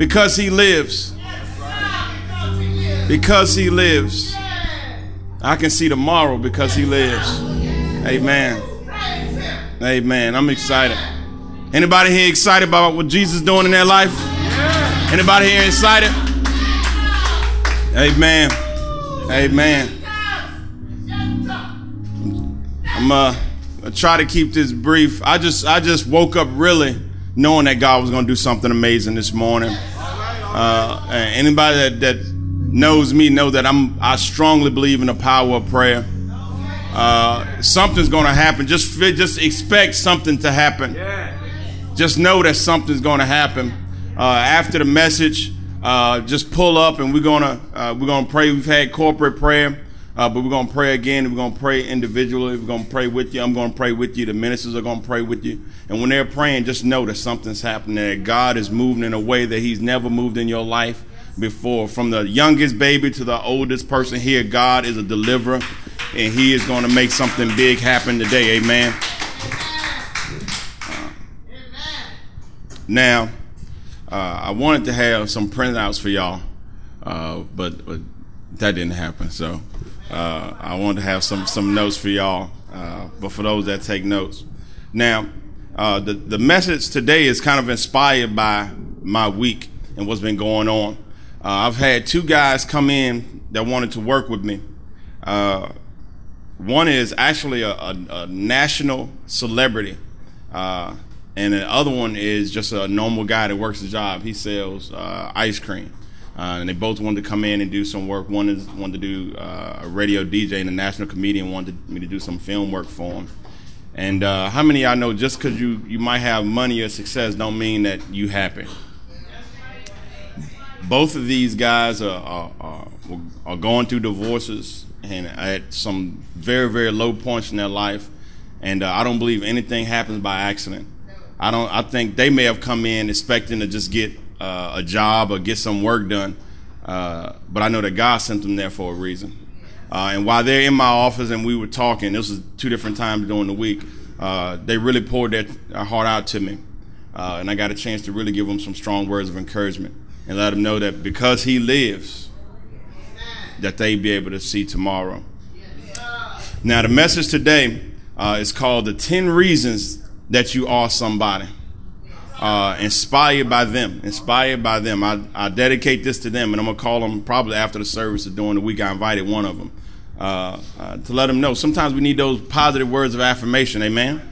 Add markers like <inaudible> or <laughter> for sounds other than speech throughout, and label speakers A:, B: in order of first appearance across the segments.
A: Because he lives. Because he lives. I can see tomorrow because he lives. Amen. Amen. I'm excited. Anybody here excited about what Jesus is doing in their life? Anybody here excited? Amen. Amen. I'm uh I try to keep this brief. I just I just woke up really knowing that God was going to do something amazing this morning. Uh, anybody that, that knows me know that I'm I strongly believe in the power of prayer. Uh, something's going to happen. Just just expect something to happen. Just know that something's going to happen. Uh, after the message, uh, just pull up and we're gonna uh, we're gonna pray. We've had corporate prayer. Uh, but we're going to pray again. We're going to pray individually. We're going to pray with you. I'm going to pray with you. The ministers are going to pray with you. And when they're praying, just know that something's happening. That God is moving in a way that He's never moved in your life before. From the youngest baby to the oldest person here, God is a deliverer, and He is going to make something big happen today. Amen. Now, uh, I wanted to have some printouts for y'all, uh, but, but that didn't happen. So uh, I wanted to have some some notes for y'all, uh, but for those that take notes. Now, uh, the the message today is kind of inspired by my week and what's been going on. Uh, I've had two guys come in that wanted to work with me. Uh, one is actually a, a, a national celebrity, and the other one is just a normal guy that works a job. He sells ice cream. Uh, and they both wanted to come in and do some work. One is wanted to do uh, a radio DJ, and a national comedian wanted me to do some film work for him. And uh, how many y'all know just because you, you might have money or success don't mean that you happy? Both of these guys are, are, are, are going through divorces and at some very, very low points in their life. And uh, I don't believe anything happens by accident. I don't. I think they may have come in expecting to just get uh, a job or get some work done. Uh, but I know that God sent them there for a reason. Uh, and while they're in my office and we were talking, this was two different times during the week, uh, they really poured their, their, heart out to me. Uh, and I got a chance to really give them some strong words of encouragement and let them know that because He lives, that they be able to see tomorrow. Now, the message today uh, is called The 10 Reasons That You Are Somebody uh, inspired by them, inspired by them. I, I, dedicate this to them, and I'm gonna call them probably after the service or during the week. I invited one of them uh, uh, to let them know. Sometimes we need those positive words of affirmation. Amen.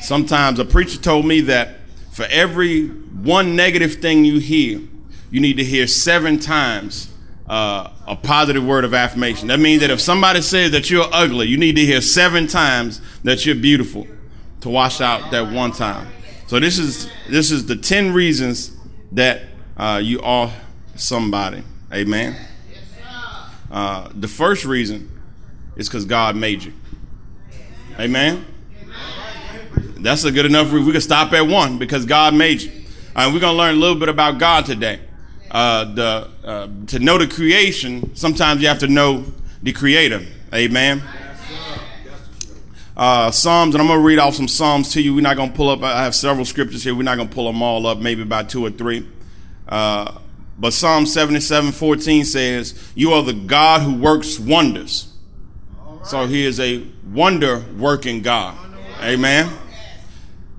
A: Sometimes a preacher told me that for every one negative thing you hear, you need to hear seven times uh, a positive word of affirmation. That means that if somebody says that you're ugly, you need to hear seven times that you're beautiful to wash out that one time. So this is this is the ten reasons that uh, you are somebody. Amen. Uh, the first reason is because God made you. Amen. That's a good enough. We can stop at one because God made you. And we're gonna learn a little bit about God today. Uh, the uh, to know the creation, sometimes you have to know the Creator. Amen uh, Psalms, and I'm going to read off some Psalms to you. We're not going to pull up, I have several scriptures here. We're not going to pull them all up, maybe about two or three. Uh, but Psalm 77 14 says, You are the God who works wonders. So he is a wonder working God. Amen.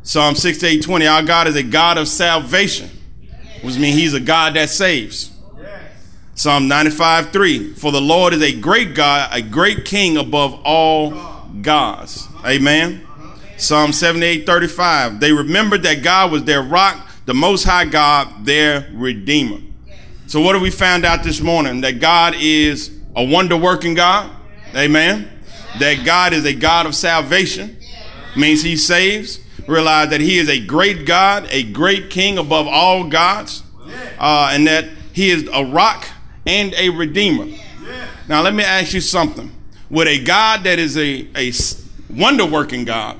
A: Psalm 68 20, our God is a God of salvation, which means he's a God that saves. Psalm 95 3, for the Lord is a great God, a great king above all gods. Amen. Psalm 78 35. They remembered that God was their rock, the most high God, their redeemer. So, what have we found out this morning? That God is a wonder working God. Amen. That God is a God of salvation, means He saves. Realize that He is a great God, a great King above all gods, uh, and that He is a rock and a redeemer. Now, let me ask you something with a God that is a, a wonder working God,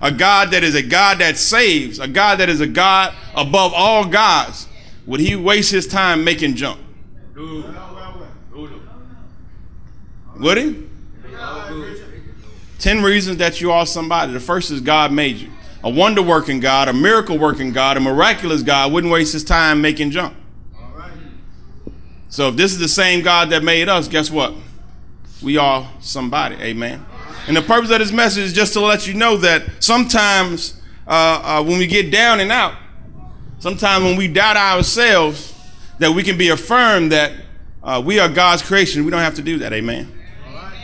A: a God that is a God that saves, a God that is a God above all gods, would he waste his time making junk? Would he? Ten reasons that you are somebody. The first is God made you. A wonder working God, a miracle working God, a miraculous God wouldn't waste his time making junk. So if this is the same God that made us, guess what? We are somebody. Amen. And the purpose of this message is just to let you know that sometimes uh, uh, when we get down and out, sometimes when we doubt ourselves, that we can be affirmed that uh, we are God's creation. We don't have to do that. Amen.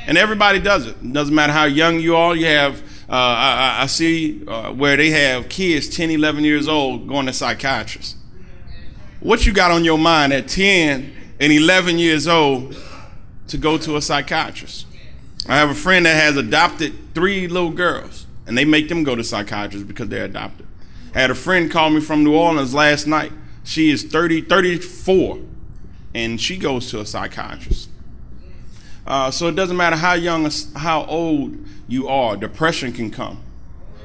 A: And everybody does it. it. Doesn't matter how young you are. You have, uh, I, I, see uh, where they have kids 10, 11 years old going to psychiatrists. What you got on your mind at 10 and 11 years old to go to a psychiatrist? I have a friend that has adopted three little girls, and they make them go to psychiatrists because they're adopted. I had a friend call me from New Orleans last night. She is 30, 34, and she goes to a psychiatrist. Uh, so it doesn't matter how young, how old you are, depression can come,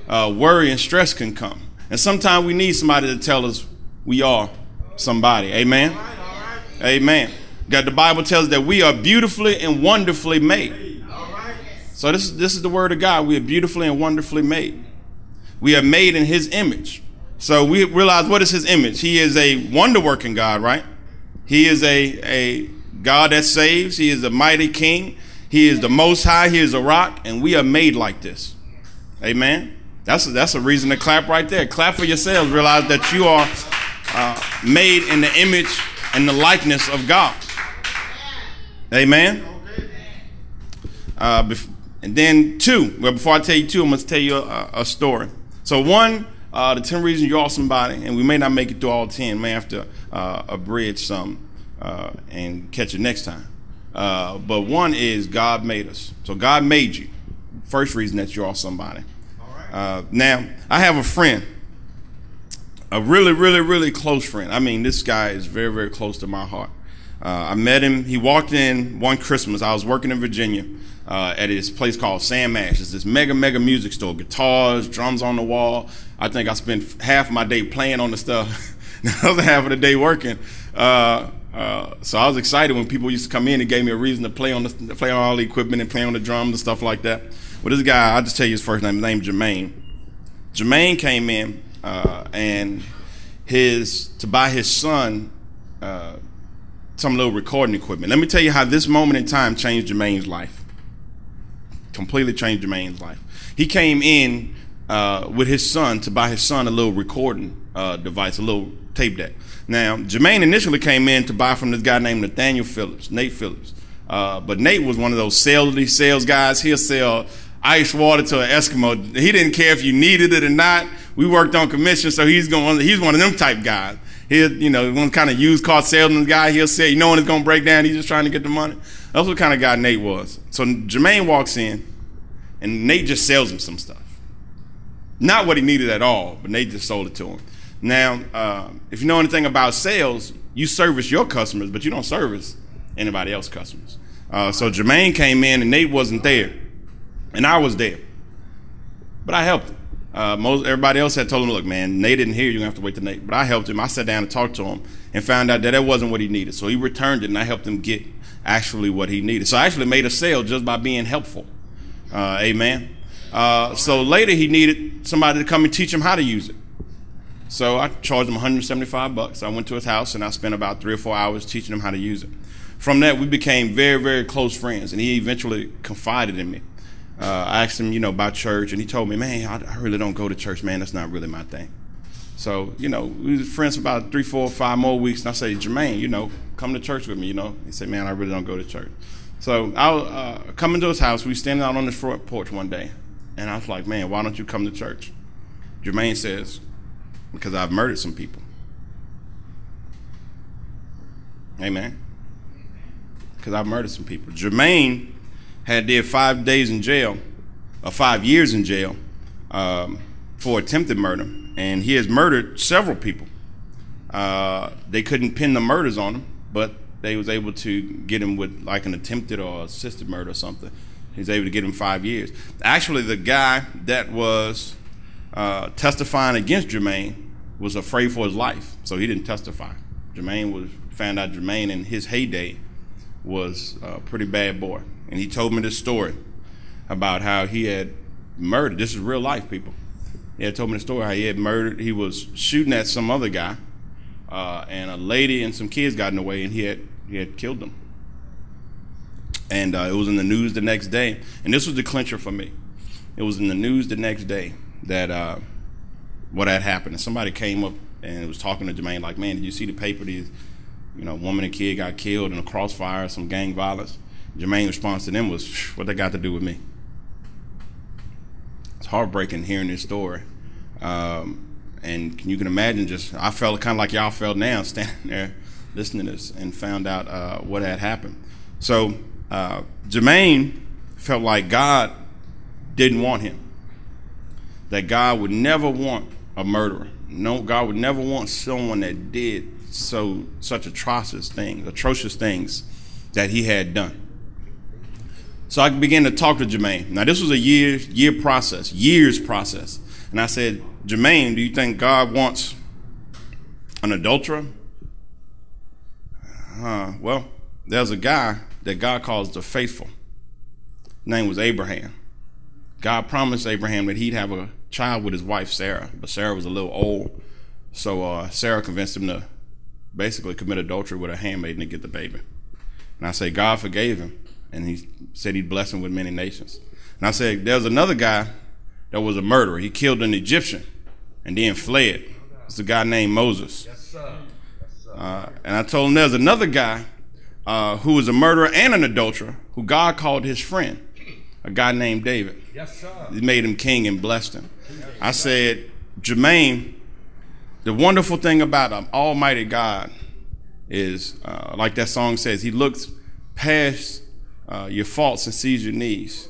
A: uh, worry and stress can come, and sometimes we need somebody to tell us we are somebody. Amen. Amen. God, the Bible tells that we are beautifully and wonderfully made. So this is this is the word of God. We are beautifully and wonderfully made. We are made in his image. So we realize what is his image? He is a wonder working God, right? He is a, a God that saves. He is a mighty king. He is the most high. He is a rock, and we are made like this. Amen. That's a, that's a reason to clap right there. Clap for yourselves. Realize that you are uh, made in the image and the likeness of God. Amen. Uh, and then two, well, before I tell you two, I'm going to tell you a, a story. So one, uh, the 10 reasons you're all somebody, and we may not make it through all 10, may have to uh, abridge some uh, and catch it next time. Uh, but one is God made us. So God made you. First reason that you're all somebody. Uh, now, I have a friend, a really, really, really close friend. I mean, this guy is very, very close to my heart. Uh, I met him. He walked in one Christmas. I was working in Virginia uh, at this place called Sam Ash. It's this mega, mega music store. Guitars, drums on the wall. I think I spent half my day playing on the stuff. <laughs> the other half of the day working. Uh, uh, so I was excited when people used to come in and gave me a reason to play on the play on all the equipment and play on the drums and stuff like that. Well, this guy, I'll just tell you his first name. His name Jermaine. Jermaine came in uh, and his to buy his son uh, some little recording equipment. Let me tell you how this moment in time changed Jermaine's life. Completely changed Jermaine's life. He came in uh, with his son to buy his son a little recording uh, device, a little tape deck. Now, Jermaine initially came in to buy from this guy named Nathaniel Phillips, Nate Phillips. Uh, but Nate was one of those salesy sales guys. He'll sell ice water to an Eskimo. He didn't care if you needed it or not. We worked on commission, so he's going. He's one of them type guys he'll, you know, one kind of used car salesman guy. He'll say, you know when it's to break down, he's just trying to get the money. That's what kind of guy Nate was. So Jermaine walks in, and Nate just sells him some stuff. Not what he needed at all, but Nate just sold it to him. Now, uh, if you know anything about sales, you service your customers, but you don't service anybody else's customers. Uh, so Jermaine came in, and Nate wasn't there, and I was there, but I helped him. Uh, most everybody else had told him, "Look, man, Nate didn't hear. You're gonna have to wait to Nate." But I helped him. I sat down and talked to him, and found out that that wasn't what he needed. So he returned it, and I helped him get actually what he needed. So I actually made a sale just by being helpful. Uh, amen. Uh, so later he needed somebody to come and teach him how to use it. So I charged him 175 bucks. I went to his house and I spent about three or four hours teaching him how to use it. From that, we became very, very close friends, and he eventually confided in me uh, I asked him, you know, about church, and he told me, man, I, really don't go to church, man. That's not really my thing. So, you know, we were friends for about three, four, five more weeks, and I said, Jermaine, you know, come to church with me, you know. He said, man, I really don't go to church. So I was uh, coming to his house. We were standing out on his front porch one day, and I was like, man, why don't you come to church? Jermaine says, because I've murdered some people. Amen. Because I've murdered some people. Jermaine had did five days in jail, or five years in jail, um, for attempted murder, and he has murdered several people. Uh, they couldn't pin the murders on him, but they was able to get him with like an attempted or assisted murder or something. He's able to get him five years. Actually, the guy that was uh, testifying against Jermaine was afraid for his life, so he didn't testify. Jermaine was found out Jermaine in his heyday was a pretty bad boy and he told me this story about how he had murdered. This is real life, people. he had told me the story how he had murdered. He was shooting at some other guy, uh, and a lady and some kids got in the way, and he had he had killed them. And uh, it was in the news the next day, and this was the clincher for me. It was in the news the next day that uh, what had happened. And somebody came up and was talking to Jermaine, like, "Man, did you see the paper? These, you know, woman and kid got killed in a crossfire, some gang violence." Jermaine's response to them was, "What they got to do with me?" It's heartbreaking hearing this story. Um, and you can imagine just, I felt kind of like y'all felt now, <laughs> standing there listening to this and found out uh, what had happened. So uh, Jermaine felt like God didn't want him. That God would never want a murderer. No, God would never want someone that did so such atrocious things, atrocious things that he had done. So I began to talk to Jermaine. Now this was a year year process, years process. And I said, Jermaine, do you think God wants an adulterer? Uh, well, there's a guy that God calls the faithful. His name was Abraham. God promised Abraham that he'd have a child with his wife Sarah, but Sarah was a little old, so uh, Sarah convinced him to basically commit adultery with a handmaiden to get the baby. And I say God forgave him, and he said he'd bless him with many nations. And I said there's another guy that was a murderer. He killed an Egyptian and then fled. It's a guy named Moses. Yes, sir. Uh, and I told him there's another guy uh, who was a murderer and an adulterer who God called his friend, a guy named David. Yes, sir. He made him king and blessed him. I said, Jermaine, the wonderful thing about an Almighty God is, uh, like that song says, He looks past uh, your faults and sees your needs.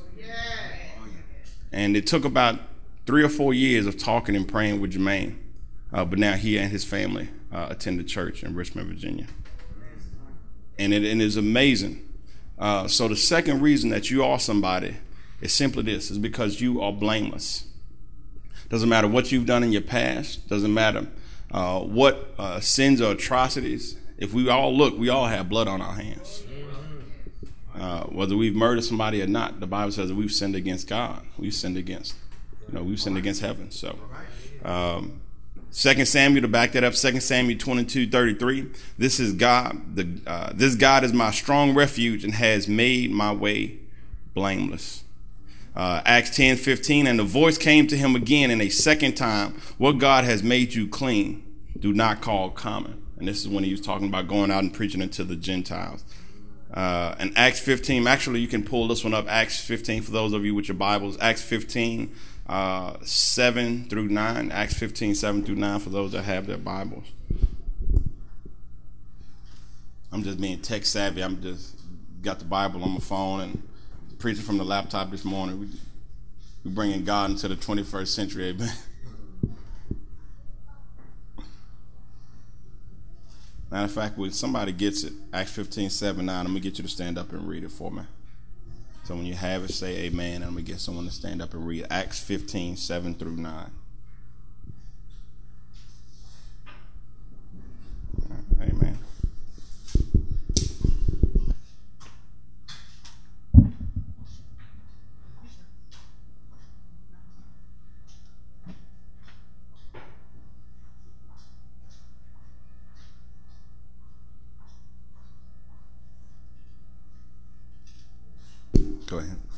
A: And it took about three or four years of talking and praying with Jermaine, uh, but now he and his family uh, attend the church in Richmond, Virginia. And it, it is amazing. Uh, so the second reason that you are somebody is simply this: is because you are blameless. Doesn't matter what you've done in your past. Doesn't matter uh, what uh, sins or atrocities. If we all look, we all have blood on our hands. Uh, whether we've murdered somebody or not, the Bible says we've sinned against God. We've sinned against, you know, we've sinned against heaven. So, um, Second Samuel to back that up. Second Samuel 22, 33. This is God. The, uh, this God is my strong refuge and has made my way blameless. Uh, Acts 10, 15. And the voice came to him again in a second time. What God has made you clean, do not call common. And this is when he was talking about going out and preaching it to the Gentiles. Uh, and Acts 15, actually, you can pull this one up. Acts 15, for those of you with your Bibles. Acts 15, uh, 7 through 9. Acts 15, 7 through 9 for those that have their Bibles. I'm just being tech savvy. I'm just got the Bible on my phone and preaching from the laptop this morning. We, we bringing God into the 21st century. Amen. Matter of fact, when somebody gets it, Acts 15, 7, 9, I'm going to get you to stand up and read it for me. So when you have it, say amen, and we get someone to stand up and read Acts 15, 7 through 9. Go ahead.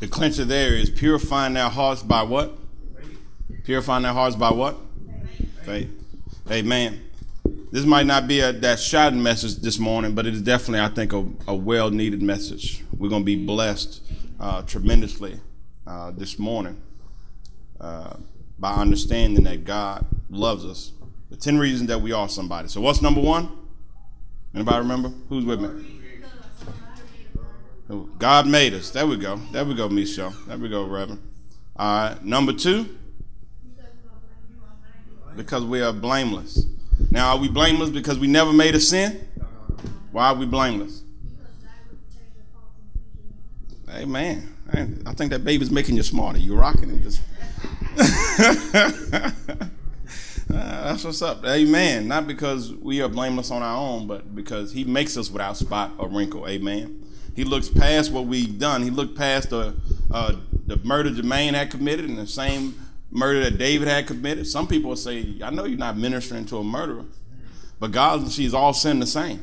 A: The clincher there is purifying their hearts by what? Purifying their hearts by what? Faith. Amen. This might not be a, that shouting message this morning, but it is definitely, I think, a, a well needed message. We're going to be blessed uh, tremendously uh, this morning. Uh, by understanding that God loves us. The 10 reasons that we are somebody. So, what's number one? Anybody remember? Who's with me? God made us. There we go. There we go, Michelle. There we go, Reverend. All right. Number two, because we are blameless. Now, are we blameless because we never made a sin? Why are we blameless? Amen. I think that baby's making you smarter. You're rocking it. Just <laughs> uh, that's what's up. Amen. Not because we are blameless on our own, but because He makes us without spot or wrinkle. Amen. He looks past what we've done. He looked past the uh, the murder Jermaine had committed and the same murder that David had committed. Some people say, I know you're not ministering to a murderer, but God sees all sin the same.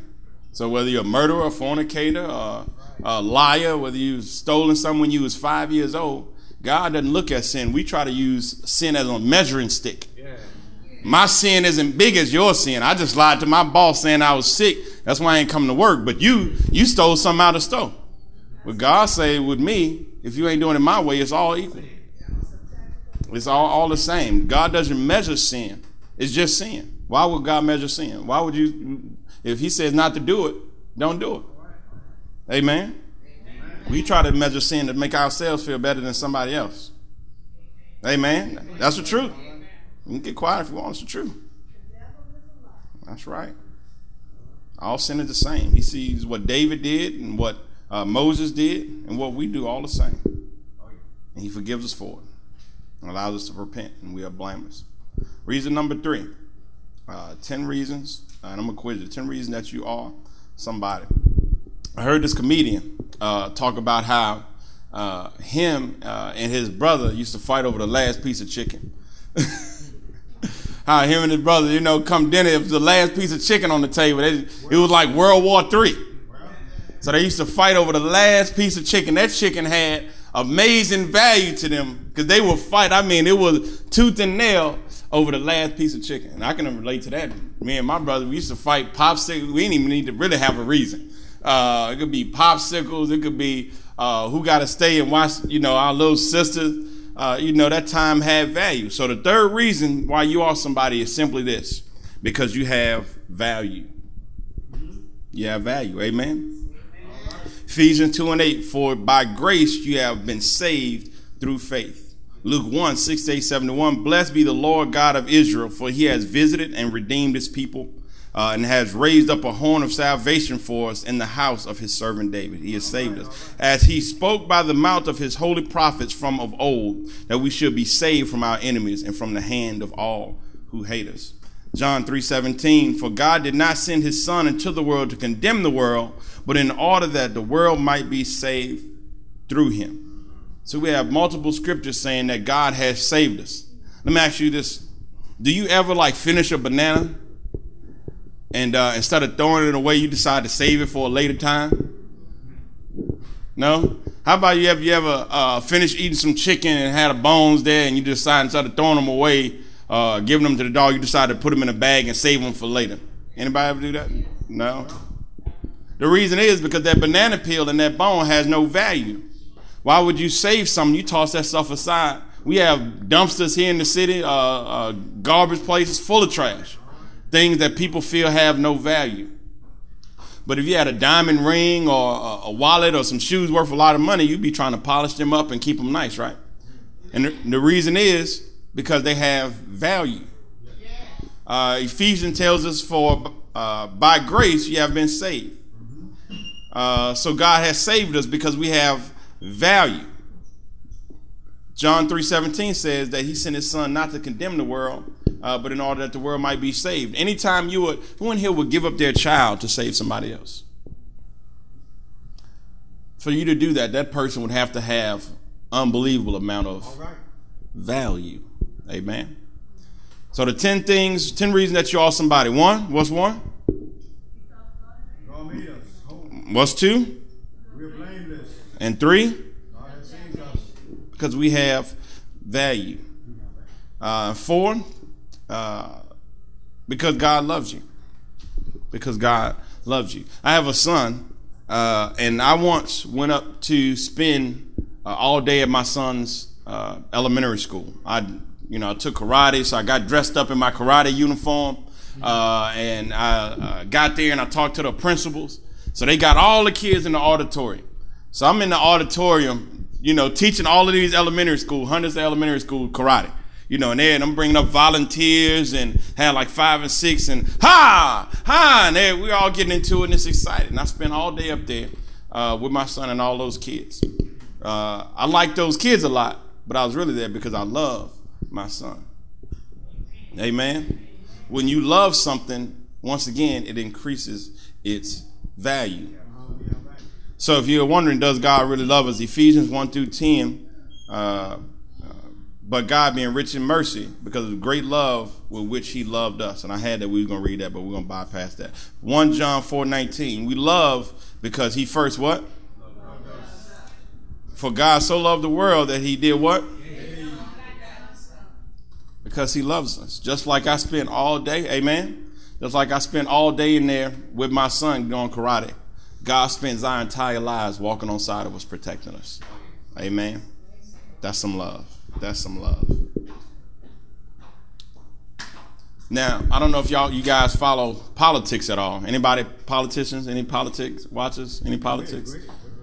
A: So whether you're a murderer, a fornicator, a, a liar, whether you've stolen something when you was five years old, God doesn't look at sin. We try to use sin as a measuring stick. My sin isn't big as your sin. I just lied to my boss saying I was sick. That's why I ain't coming to work. But you, you stole something out of store. But God say with me, if you ain't doing it my way, it's all equal. It's all, all the same. God doesn't measure sin. It's just sin. Why would God measure sin? Why would you, if He says not to do it, don't do it. Amen. We try to measure sin to make ourselves feel better than somebody else. Amen. That's the truth. You can get quiet if you want. It's the truth. That's right. All sin is the same. He sees what David did and what uh, Moses did and what we do all the same. And he forgives us for it and allows us to repent, and we are blameless. Reason number three uh, 10 reasons, and I'm going to quiz you 10 reasons that you are somebody. I heard this comedian uh, talk about how uh, him uh, and his brother used to fight over the last piece of chicken. <laughs> how him and his brother, you know, come dinner, it was the last piece of chicken on the table. It, was like World War Three. So they used to fight over the last piece of chicken. That chicken had amazing value to them because they would fight. I mean, it was tooth and nail over the last piece of chicken. And I can relate to that. Me and my brother, we used to fight popsicles. We didn't even need to really have a reason. Uh, it could be popsicles. It could be uh, who got to stay and watch, you know, our little sisters. Uh, you know, that time had value. So the third reason why you are somebody is simply this because you have value. You have value. Amen. Ephesians 2 and 8, for by grace you have been saved through faith. Luke 1, 68, 71, blessed be the Lord God of Israel, for he has visited and redeemed his people uh, and has raised up a horn of salvation for us in the house of his servant David. He has saved us. As he spoke by the mouth of his holy prophets from of old, that we should be saved from our enemies and from the hand of all who hate us. John 3:17 For God did not send his son into the world to condemn the world but in order that the world might be saved through him. So we have multiple scriptures saying that God has saved us. Let me ask you this. Do you ever like finish a banana and uh, instead of throwing it away, you decide to save it for a later time? No? How about you have you ever uh, finished eating some chicken and had the bones there and you decide instead of throwing them away, uh, giving them to the dog, you decide to put them in a bag and save them for later? Anybody ever do that? No? The reason is because that banana peel and that bone has no value. Why would you save something? You toss that stuff aside. We have dumpsters here in the city, uh, uh, garbage places full of trash, things that people feel have no value. But if you had a diamond ring or a, a wallet or some shoes worth a lot of money, you'd be trying to polish them up and keep them nice, right? And the, the reason is because they have value. Uh, Ephesians tells us, for uh, by grace you have been saved. Uh, so God has saved us because we have value. John 3:17 says that he sent his son not to condemn the world, uh, but in order that the world might be saved. Anytime you would, who in here would give up their child to save somebody else? For you to do that, that person would have to have unbelievable amount of right. value. Amen. So the 10 things, 10 reasons that you are somebody. One, what's one? What's two? We're blameless. And three? Because we have value. Uh, four, uh, because God loves you. Because God loves you. I have a son, uh, and I once went up to spend uh, all day at my son's uh, elementary school. I You know, I took karate, so I got dressed up in my karate uniform. Uh, and I uh, got there and I talked to the principals. So they got all the kids in the auditorium. So I'm in the auditorium, you know, teaching all of these elementary school, hundreds of elementary school karate. You know, and then I'm bringing up volunteers and had like five and six and ha, ha, and they, we're all getting into it and it's exciting. And I spent all day up there uh, with my son and all those kids. Uh, I like those kids a lot, but I was really there because I love my son. Amen. When you love something, once again, it increases its value. So if you're wondering, does God really love us? Ephesians 1 through 10. Uh, but God being rich in mercy because of the great love with which he loved us. And I had that we were going to read that, but we're going to bypass that. 1 John 4 19. We love because he first what? For God so loved the world that he did what? Because he loves us. Just like I spent all day, amen? Just like I spent all day in there with my son doing karate. God spends our entire lives walking on side of us, protecting us. Amen. That's some love. That's some love. Now, I don't know if y'all you guys follow politics at all. Anybody politicians? Any politics watchers? Any politics?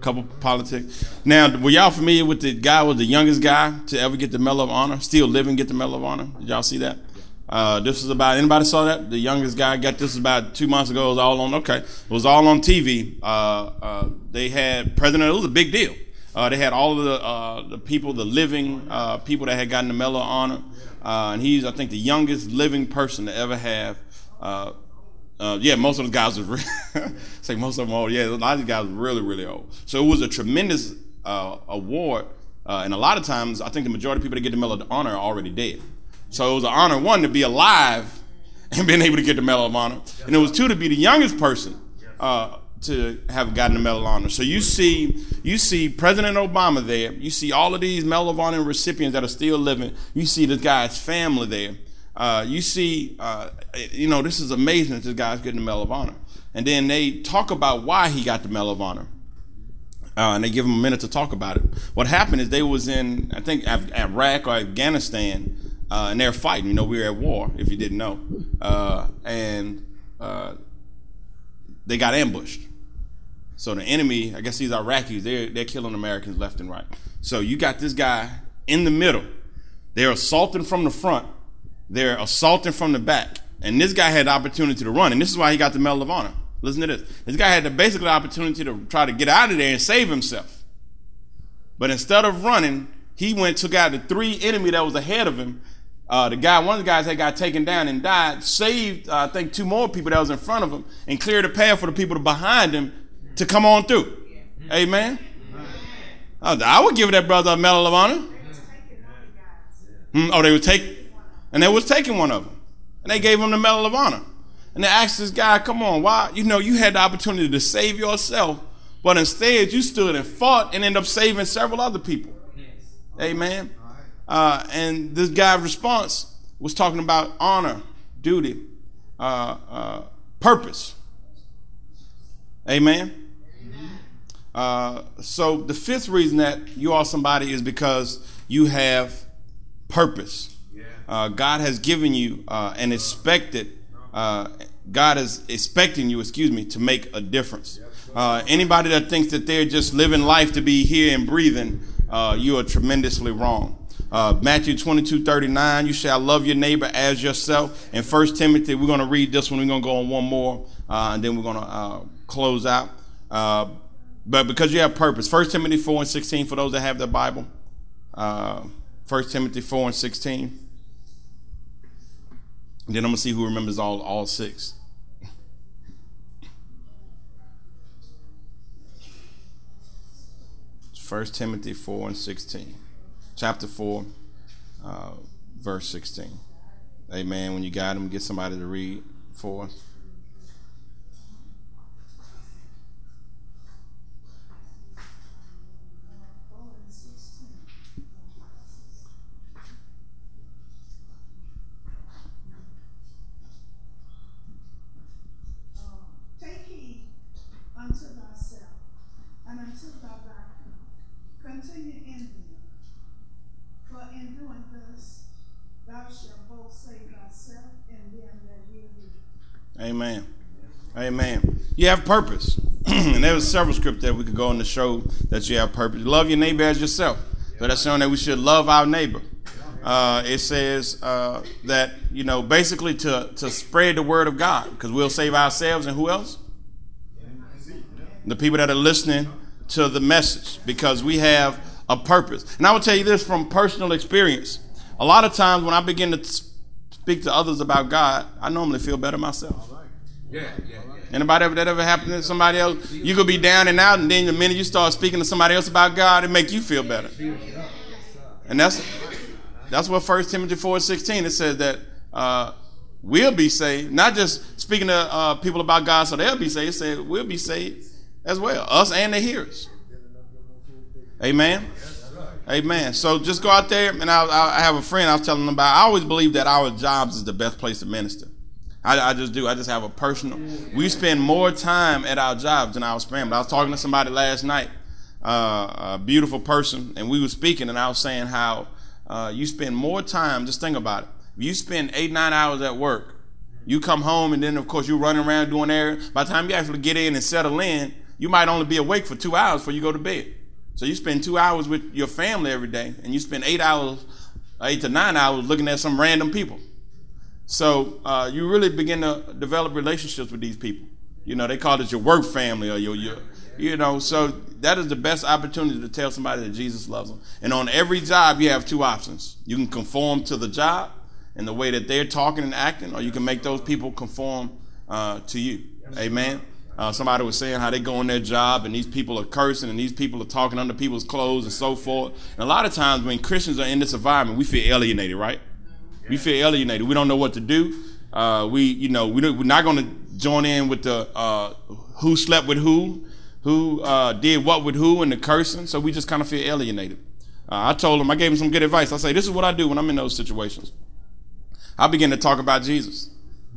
A: Couple politics. Now, were y'all familiar with the guy was the youngest guy to ever get the Medal of Honor? Still living, get the Medal of Honor. Did y'all see that? Uh, this was about anybody saw that? The youngest guy got this about two months ago. It was all on okay. It was all on TV. Uh, uh, they had president. It was a big deal. Uh, they had all of the uh, the people, the living uh, people that had gotten the Medal of Honor, uh, and he's I think the youngest living person to ever have. Uh, uh, yeah, most of the guys were <laughs> say most of them old. Yeah, a lot of these guys were really really old. So it was a tremendous award, and a lot of times I think the majority of people that get the Medal of Honor are already dead. So it was an honor one to be alive <laughs> and being able to get the Medal of Honor, and it was two to be the youngest person to have gotten the Medal of Honor. So you see, you see President Obama there. You see all of these Medal of Honor recipients that are still living. You see this guy's family there. Uh, you see, uh, you know, this is amazing that this guy's getting the Medal of Honor. And then they talk about why he got the Medal of Honor. Uh, and they give him a minute to talk about it. What happened is they was in, I think, Af- Iraq or Afghanistan, uh, and they're fighting. You know, we were at war, if you didn't know. Uh, and uh, they got ambushed so the enemy, I guess these Iraqis, they're, they're killing Americans left and right. So you got this guy in the middle. They're assaulting from the front. They're assaulting from the back. And this guy had the opportunity to run. And this is why he got the Medal of Honor. Listen to this. This guy had the basically opportunity to try to get out of there and save himself. But instead of running, he went, took out the three enemy that was ahead of him. Uh, the guy, one of the guys that got taken down and died, saved, uh, I think, two more people that was in front of him, and cleared the path for the people behind him to come on through. Amen. I would give that brother a medal of honor. Hmm, oh, they would take, and they was taking one of them, and they gave him the medal of honor. And they asked this guy, "Come on, why? You know, you had the opportunity to save yourself, but instead you stood and fought and ended up saving several other people." Amen. Uh, and this guy's response was talking about honor, duty, uh, uh, purpose. Amen. Uh, so the fifth reason that you are somebody is because you have purpose. Uh, God has given you uh, and expected. Uh, God is expecting you, excuse me, to make a difference. Uh, anybody that thinks that they're just living life to be here and breathing, uh, you are tremendously wrong. Matthew 22, 39, you shall love your neighbor as yourself. And First Timothy, we're going to read this one. We're going to go on one more, and then we're going to close out. But because you have purpose. 1 Timothy 4 and 16 for those that have the Bible. Uh, 1 Timothy 4 and 16. And then I'm going to see who remembers all, all six. First Timothy 4 and 16. Chapter 4, uh, verse 16. Amen. When you got them, get somebody to read for us. You have purpose. <clears throat> and there was several scripts that we could go on to show that you have purpose. Love your neighbor as yourself. So that's showing that we should love our neighbor. Uh, it says uh, that, you know, basically to, to spread the word of God because we'll save ourselves and who else? The people that are listening to the message because we have a purpose. And I will tell you this from personal experience. A lot of times when I begin to speak to others about God, I normally feel better myself. Yeah, yeah, yeah. Anybody that ever happened to somebody else? You could be down and out, and then the minute you start speaking to somebody else about God, it make you feel better. And that's that's what First Timothy four sixteen it says that uh, we'll be saved. Not just speaking to uh, people about God so they'll be saved. It said we'll be saved as well, us and the hearers. Amen. Amen. So just go out there, and I, I have a friend I was telling them about. I always believe that our jobs is the best place to minister. I, I, just do. I just have a personal. We spend more time at our jobs than our family. I was talking to somebody last night, uh, a beautiful person, and we were speaking, and I was saying how uh, you spend more time. Just think about it. You spend eight nine hours at work, you come home, and then of course you're running around doing errands. By the time you actually get in and settle in, you might only be awake for two hours before you go to bed. So you spend two hours with your family every day, and you spend eight hours, eight to nine hours looking at some random people. So uh, you really begin to develop relationships with these people. You know, they call it your work family or your, your you know, so that is the best opportunity to tell somebody that Jesus loves them. And on every job, you have two options. You can conform to the job and the way that they're talking and acting, or you can make those people conform uh, to you. Amen. Uh, somebody was saying how they go on their job and these people are cursing and these people are talking under people's clothes and so forth. And a lot of times when Christians are in this environment, we feel alienated, right? We feel alienated. We don't know what to do. Uh, we, you know, we are not going to join in with the uh, who slept with who, who uh, did what with who, and the cursing. So we just kind of feel alienated. Uh, I told him, I gave him some good advice. I say, this is what I do when I'm in those situations. I begin to talk about Jesus.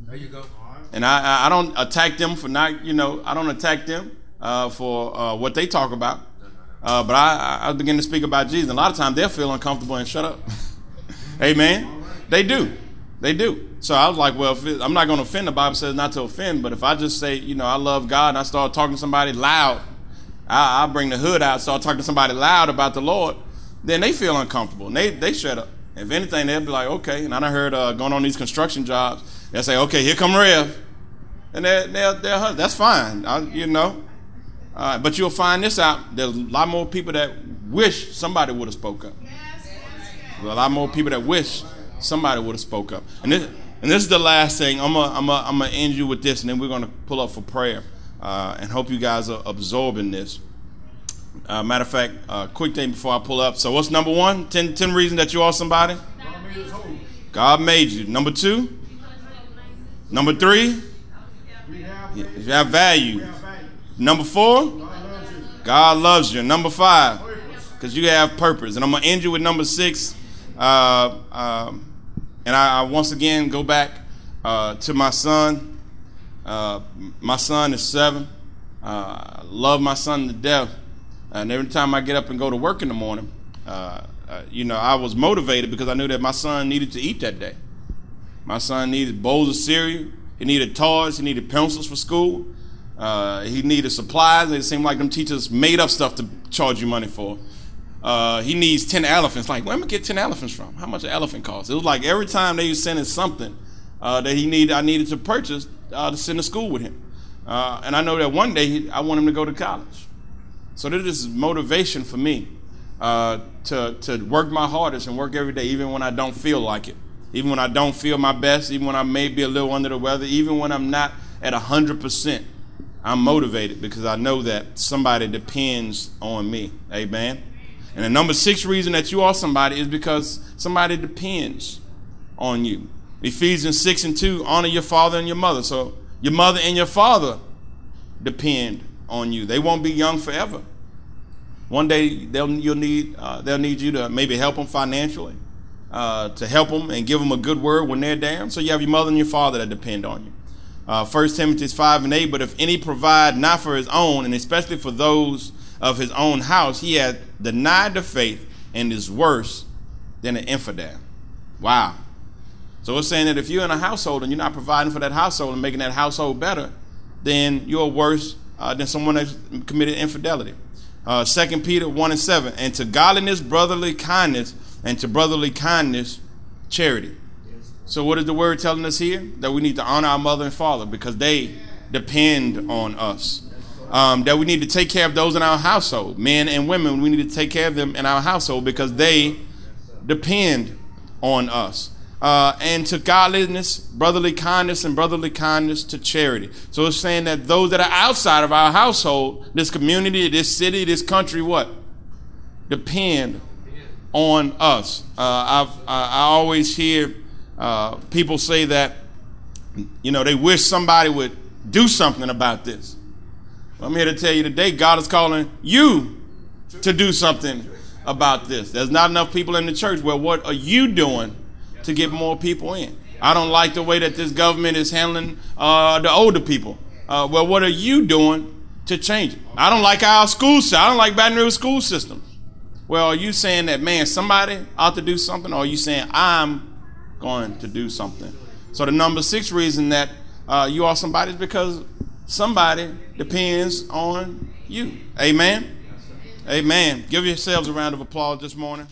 B: There you go.
A: And I, I don't attack them for not, you know, I don't attack them uh, for uh, what they talk about. but I, I begin to speak about Jesus. And a lot of times they'll feel uncomfortable and shut up. <laughs> Amen. They do. They do. So I was like, well, it, I'm not going to offend. The Bible says not to offend. But if I just say, you know, I love God and I start talking to somebody loud, I, I bring the hood out, start talking to somebody loud about the Lord, then they feel uncomfortable and they, they shut up. If anything, they'll be like, okay. And I done heard uh, going on these construction jobs, they'll say, okay, here come Rev. And they're, they're, they're that's fine, I, you know. Uh, but you'll find this out. There's a lot more people that wish somebody would have spoke up. a lot more people that wish Somebody would have spoke up. And this, and this is the last thing. I'm gonna, I'm gonna, I'm gonna end you with this, and then we're gonna pull up for prayer, uh, and hope you guys are absorbing this. Uh, matter of fact, uh, quick thing before I pull up. So, what's number one? 10, 10 reasons that you are somebody. God made you. Number two. Number three. You have value. Number four. God loves you. Number five. Because you have purpose. And I'm gonna end you with number six. Uh, um, and I, I, once again go back uh, to my son. Uh, my son is seven. Uh, I love my son to death. And every time I get up and go to work in the morning, uh, uh, you know, I was motivated because I knew that my son needed to eat that day. My son needed bowls of cereal. He needed toys. He needed pencils for school. he needed supplies. It seemed like them teachers made up stuff to charge you money for uh, he needs 10 elephants. Like, where am I get 10 elephants from? How much an elephant cost? It was like every time they was sending something uh, that he needed, I needed to purchase uh, to send to school with him. Uh, and I know that one day he, I want him to go to college. So this is motivation for me uh, to, to work my hardest and work every day, even when I don't feel like it. Even when I don't feel my best, even when I may be a little under the weather, even when I'm not at 100%, I'm motivated because I know that somebody depends on me. Amen. And the number six reason that you are somebody is because somebody depends on you. Ephesians 6 and 2 honor your father and your mother. So your mother and your father depend on you. They won't be young forever. One day they'll you'll need uh, they'll need you to maybe help them financially, uh, to help them and give them a good word when they're down. So you have your mother and your father that depend on you. Uh, 1 Timothy 5 and 8, but if any provide not for his own, and especially for those of his own house, he had denied the faith and is worse than an infidel. Wow. So it's saying that if you're in a household and you're not providing for that household and making that household better, then you're worse uh, than someone that's committed infidelity. Uh, 2 Peter 1 and 7. And to godliness, brotherly kindness, and to brotherly kindness, charity. So, what is the word telling us here? That we need to honor our mother and father because they depend on us. Um, that we need to take care of those in our household, men and women. We need to take care of them in our household because they depend on us uh, and to godliness, brotherly kindness, and brotherly kindness to charity. So it's saying that those that are outside of our household, this community, this city, this country, what? Depend on us. Uh, I've, I, always hear uh, people say that, you know, they wish somebody would do something about this. I'm here to tell you today, God is calling you to do something about this. There's not enough people in the church. Well, what are you doing to get more people in. I don't like the way that this government is handling uh, the older people. Uh, well, what are you doing to change it? I don't like our school system. I don't like Baton Rouge school system. Well, are you saying that, man, somebody ought to do something, or are you saying I'm going to do something? So the number six reason that uh, you are somebody is because somebody depends on you. Amen. Amen. Give yourselves a round of applause this morning.